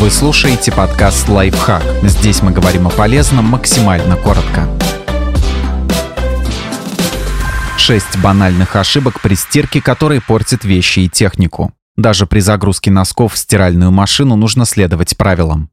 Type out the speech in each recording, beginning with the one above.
Вы слушаете подкаст «Лайфхак». Здесь мы говорим о полезном максимально коротко. Шесть банальных ошибок при стирке, которые портят вещи и технику. Даже при загрузке носков в стиральную машину нужно следовать правилам.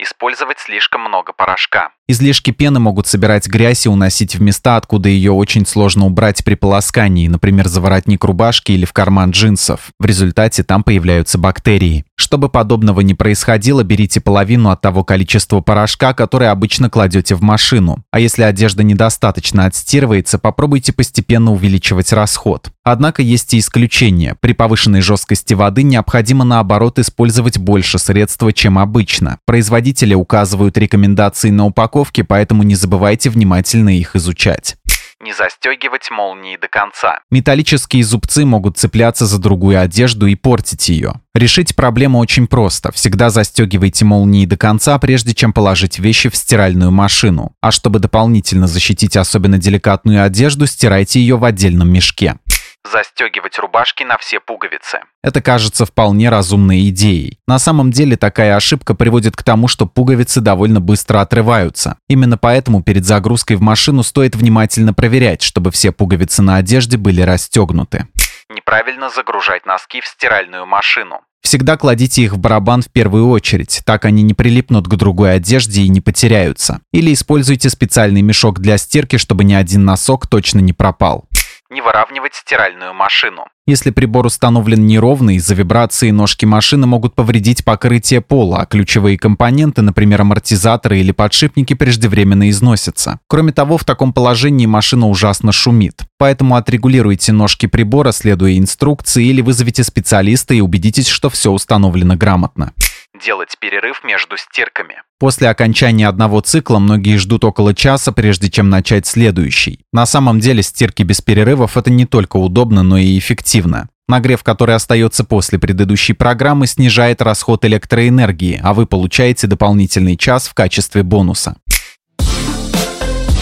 Использовать слишком много порошка. Излишки пены могут собирать грязь и уносить в места, откуда ее очень сложно убрать при полоскании, например, за воротник рубашки или в карман джинсов. В результате там появляются бактерии. Чтобы подобного не происходило, берите половину от того количества порошка, которое обычно кладете в машину. А если одежда недостаточно отстирывается, попробуйте постепенно увеличивать расход. Однако есть и исключения. При повышенной жесткости воды необходимо наоборот использовать больше средства, чем обычно. Производители указывают рекомендации на упаковку упаковке, поэтому не забывайте внимательно их изучать. Не застегивать молнии до конца. Металлические зубцы могут цепляться за другую одежду и портить ее. Решить проблему очень просто. Всегда застегивайте молнии до конца, прежде чем положить вещи в стиральную машину. А чтобы дополнительно защитить особенно деликатную одежду, стирайте ее в отдельном мешке застегивать рубашки на все пуговицы. Это кажется вполне разумной идеей. На самом деле такая ошибка приводит к тому, что пуговицы довольно быстро отрываются. Именно поэтому перед загрузкой в машину стоит внимательно проверять, чтобы все пуговицы на одежде были расстегнуты. Неправильно загружать носки в стиральную машину. Всегда кладите их в барабан в первую очередь, так они не прилипнут к другой одежде и не потеряются. Или используйте специальный мешок для стирки, чтобы ни один носок точно не пропал не выравнивать стиральную машину. Если прибор установлен неровно, из-за вибрации ножки машины могут повредить покрытие пола, а ключевые компоненты, например, амортизаторы или подшипники, преждевременно износятся. Кроме того, в таком положении машина ужасно шумит. Поэтому отрегулируйте ножки прибора, следуя инструкции, или вызовите специалиста и убедитесь, что все установлено грамотно делать перерыв между стирками. После окончания одного цикла многие ждут около часа, прежде чем начать следующий. На самом деле стирки без перерывов это не только удобно, но и эффективно. Нагрев, который остается после предыдущей программы, снижает расход электроэнергии, а вы получаете дополнительный час в качестве бонуса.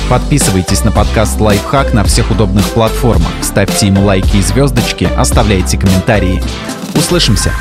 Подписывайтесь на подкаст «Лайфхак» на всех удобных платформах, ставьте ему лайки и звездочки, оставляйте комментарии. Услышимся!